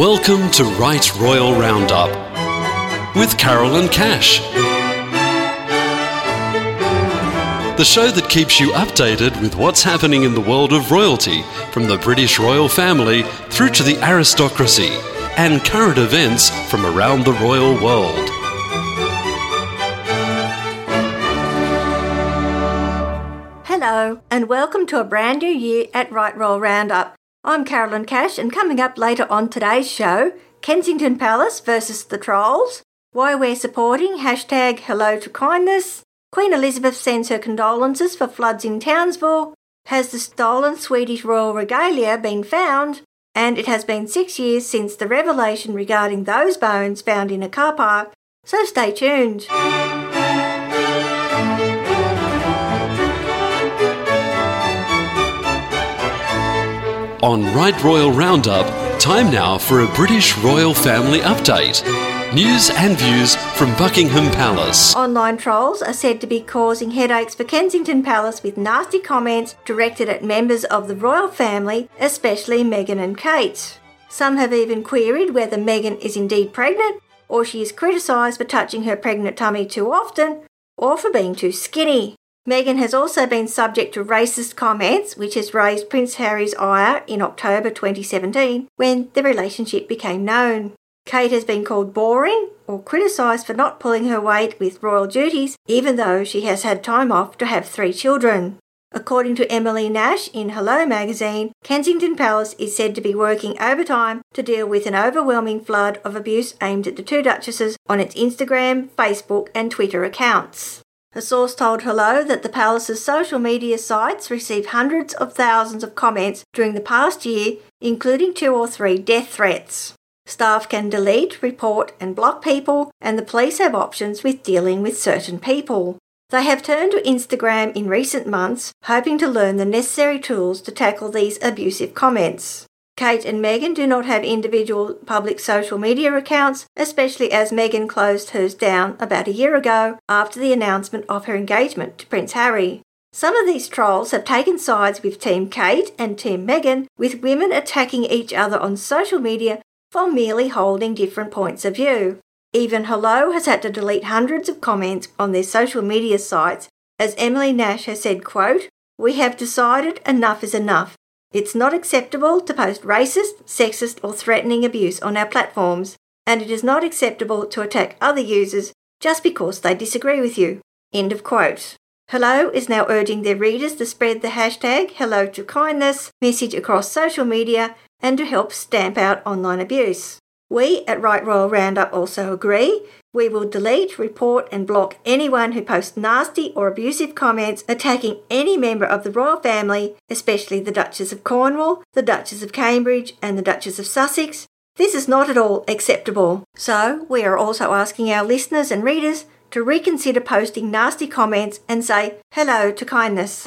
Welcome to Right Royal Roundup with Carolyn Cash. The show that keeps you updated with what's happening in the world of royalty, from the British royal family through to the aristocracy, and current events from around the royal world. Hello, and welcome to a brand new year at Right Royal Roundup. I'm Carolyn Cash, and coming up later on today's show, Kensington Palace versus the Trolls, why we're supporting hashtag Hello to Kindness, Queen Elizabeth sends her condolences for floods in Townsville, has the stolen Swedish royal regalia been found, and it has been six years since the revelation regarding those bones found in a car park, so stay tuned. On Right Royal Roundup, time now for a British royal family update. News and views from Buckingham Palace. Online trolls are said to be causing headaches for Kensington Palace with nasty comments directed at members of the royal family, especially Meghan and Kate. Some have even queried whether Meghan is indeed pregnant, or she is criticised for touching her pregnant tummy too often, or for being too skinny. Meghan has also been subject to racist comments, which has raised Prince Harry's ire in October 2017 when the relationship became known. Kate has been called boring or criticised for not pulling her weight with royal duties, even though she has had time off to have three children. According to Emily Nash in Hello magazine, Kensington Palace is said to be working overtime to deal with an overwhelming flood of abuse aimed at the two duchesses on its Instagram, Facebook, and Twitter accounts. A source told Hello that the palace's social media sites received hundreds of thousands of comments during the past year, including two or three death threats. Staff can delete, report, and block people, and the police have options with dealing with certain people. They have turned to Instagram in recent months, hoping to learn the necessary tools to tackle these abusive comments. Kate and Meghan do not have individual public social media accounts, especially as Meghan closed hers down about a year ago after the announcement of her engagement to Prince Harry. Some of these trolls have taken sides with Team Kate and Team Meghan, with women attacking each other on social media for merely holding different points of view. Even Hello has had to delete hundreds of comments on their social media sites as Emily Nash has said, quote, We have decided enough is enough. It's not acceptable to post racist, sexist, or threatening abuse on our platforms, and it is not acceptable to attack other users just because they disagree with you. End of quote. Hello is now urging their readers to spread the hashtag Hello to Kindness message across social media and to help stamp out online abuse. We at Right Royal Roundup also agree. We will delete, report, and block anyone who posts nasty or abusive comments attacking any member of the royal family, especially the Duchess of Cornwall, the Duchess of Cambridge, and the Duchess of Sussex. This is not at all acceptable. So, we are also asking our listeners and readers to reconsider posting nasty comments and say hello to kindness.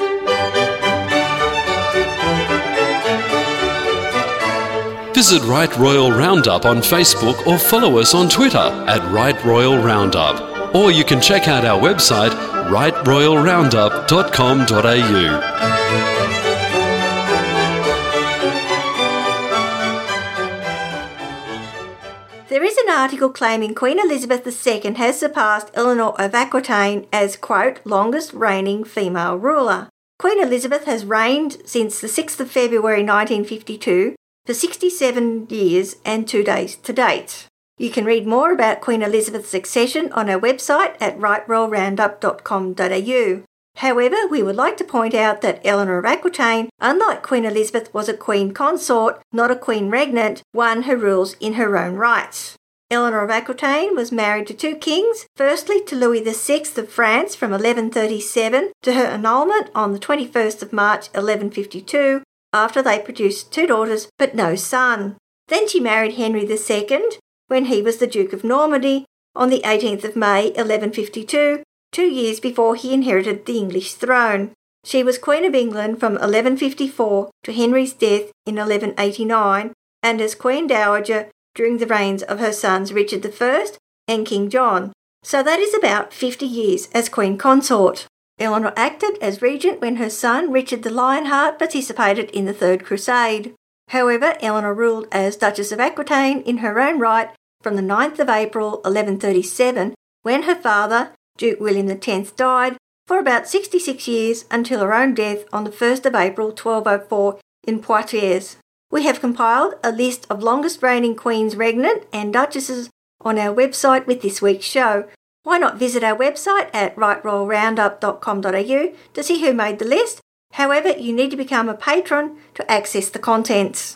Visit Right Royal Roundup on Facebook or follow us on Twitter at Right Royal Roundup. Or you can check out our website, rightroyalroundup.com.au. There is an article claiming Queen Elizabeth II has surpassed Eleanor of Aquitaine as, quote, longest reigning female ruler. Queen Elizabeth has reigned since the 6th of February 1952 for 67 years and two days to date. You can read more about Queen Elizabeth's succession on our website at rightroyalroundup.com.au. However, we would like to point out that Eleanor of Aquitaine, unlike Queen Elizabeth, was a queen consort, not a queen regnant, one who rules in her own right. Eleanor of Aquitaine was married to two kings, firstly to Louis VI of France from 1137 to her annulment on the 21st of March 1152 after they produced two daughters but no son. Then she married Henry II when he was the Duke of Normandy on the 18th of May 1152 two years before he inherited the English throne. She was Queen of England from 1154 to Henry's death in 1189, and as Queen Dowager during the reigns of her sons Richard I and King John. So that is about 50 years as Queen Consort. Eleanor acted as regent when her son Richard the Lionheart participated in the Third Crusade. However, Eleanor ruled as Duchess of Aquitaine in her own right from the 9th of April 1137 when her father, Duke William X, died for about 66 years until her own death on the 1st of April 1204 in Poitiers. We have compiled a list of longest reigning queens regnant and duchesses on our website with this week's show. Why not visit our website at rightroyalroundup.com.au to see who made the list? However, you need to become a patron to access the contents.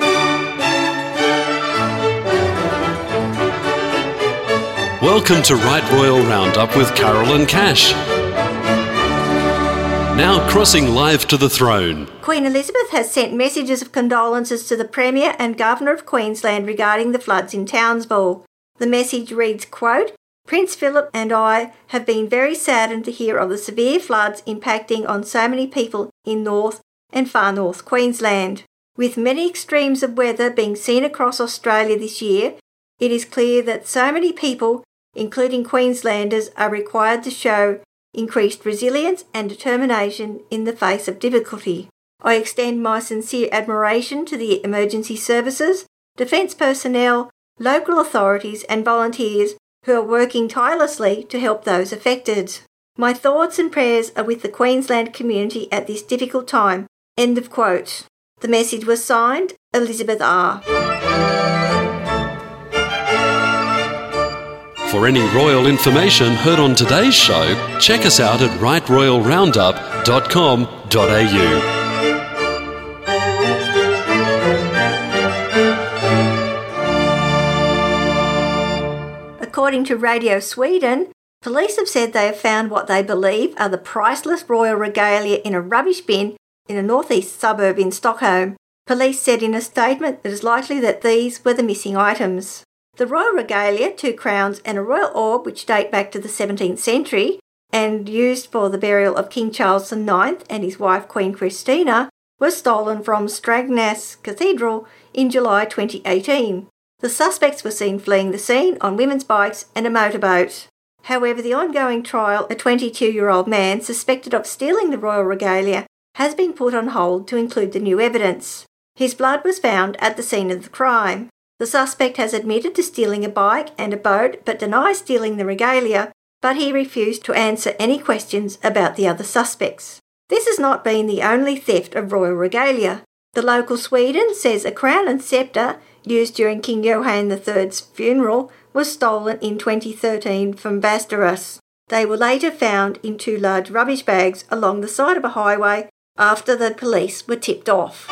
Welcome to Right Royal Roundup with Carolyn Cash. Now crossing live to the throne. Queen Elizabeth has sent messages of condolences to the Premier and Governor of Queensland regarding the floods in Townsville. The message reads, quote, Prince Philip and I have been very saddened to hear of the severe floods impacting on so many people in North and far North Queensland. With many extremes of weather being seen across Australia this year, it is clear that so many people, including Queenslanders, are required to show increased resilience and determination in the face of difficulty. I extend my sincere admiration to the emergency services, defence personnel, local authorities, and volunteers who are working tirelessly to help those affected. My thoughts and prayers are with the Queensland community at this difficult time. End of quote. The message was signed Elizabeth R. For any royal information heard on today's show, check us out at rightroyalroundup.com.au. According to Radio Sweden, police have said they have found what they believe are the priceless royal regalia in a rubbish bin in a northeast suburb in Stockholm. Police said in a statement that it is likely that these were the missing items. The royal regalia, two crowns, and a royal orb which date back to the 17th century and used for the burial of King Charles IX and his wife Queen Christina, were stolen from Strängnäs Cathedral in July 2018. The suspects were seen fleeing the scene on women's bikes and a motorboat. However, the ongoing trial, a 22 year old man suspected of stealing the royal regalia, has been put on hold to include the new evidence. His blood was found at the scene of the crime. The suspect has admitted to stealing a bike and a boat but denies stealing the regalia, but he refused to answer any questions about the other suspects. This has not been the only theft of royal regalia. The local Sweden says a crown and sceptre used during King Johann III's funeral was stolen in 2013 from Västerås. They were later found in two large rubbish bags along the side of a highway after the police were tipped off.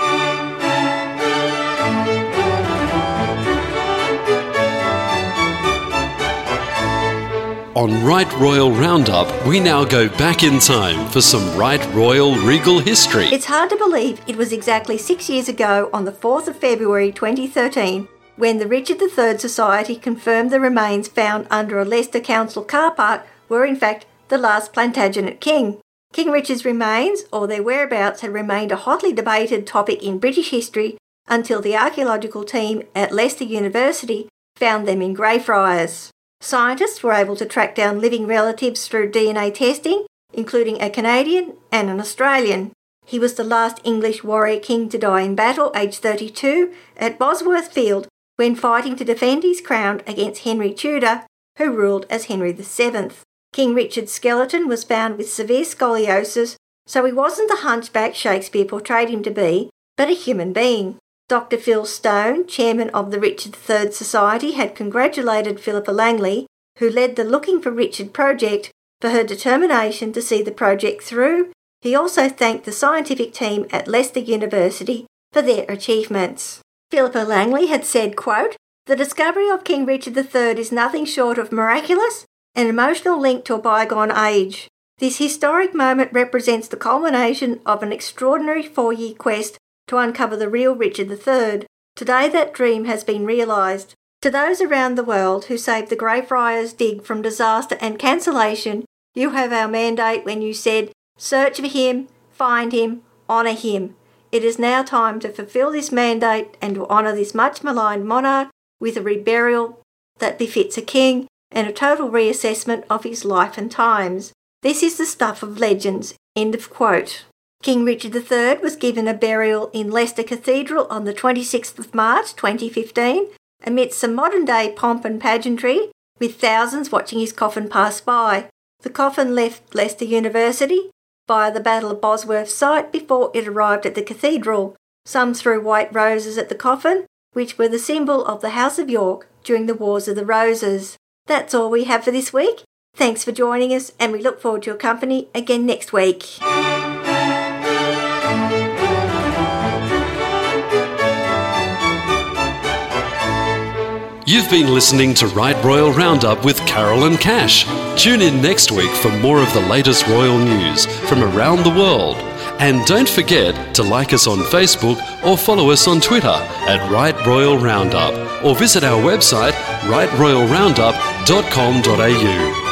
On Right Royal Roundup, we now go back in time for some Right Royal Regal history. It's hard to believe it was exactly six years ago on the 4th of February 2013 when the Richard III Society confirmed the remains found under a Leicester Council car park were in fact the last Plantagenet king. King Richard's remains, or their whereabouts, had remained a hotly debated topic in British history until the archaeological team at Leicester University found them in Greyfriars. Scientists were able to track down living relatives through DNA testing, including a Canadian and an Australian. He was the last English warrior king to die in battle, aged 32, at Bosworth Field when fighting to defend his crown against Henry Tudor, who ruled as Henry VII. King Richard's skeleton was found with severe scoliosis, so he wasn't the hunchback Shakespeare portrayed him to be, but a human being. Dr. Phil Stone, chairman of the Richard III Society, had congratulated Philippa Langley, who led the Looking for Richard project, for her determination to see the project through. He also thanked the scientific team at Leicester University for their achievements. Philippa Langley had said, quote, The discovery of King Richard III is nothing short of miraculous, an emotional link to a bygone age. This historic moment represents the culmination of an extraordinary four year quest to uncover the real Richard III. Today that dream has been realised. To those around the world who saved the Greyfriars dig from disaster and cancellation, you have our mandate when you said, Search for him, find him, honour him. It is now time to fulfil this mandate and to honour this much maligned monarch with a reburial that befits a king and a total reassessment of his life and times. This is the stuff of legends. End of quote. King Richard III was given a burial in Leicester Cathedral on the 26th of March 2015 amidst some modern day pomp and pageantry, with thousands watching his coffin pass by. The coffin left Leicester University via the Battle of Bosworth site before it arrived at the cathedral. Some threw white roses at the coffin, which were the symbol of the House of York during the Wars of the Roses. That's all we have for this week. Thanks for joining us, and we look forward to your company again next week. You've been listening to Right Royal Roundup with Carolyn Cash. Tune in next week for more of the latest royal news from around the world. And don't forget to like us on Facebook or follow us on Twitter at Right Royal Roundup or visit our website rightroyalroundup.com.au.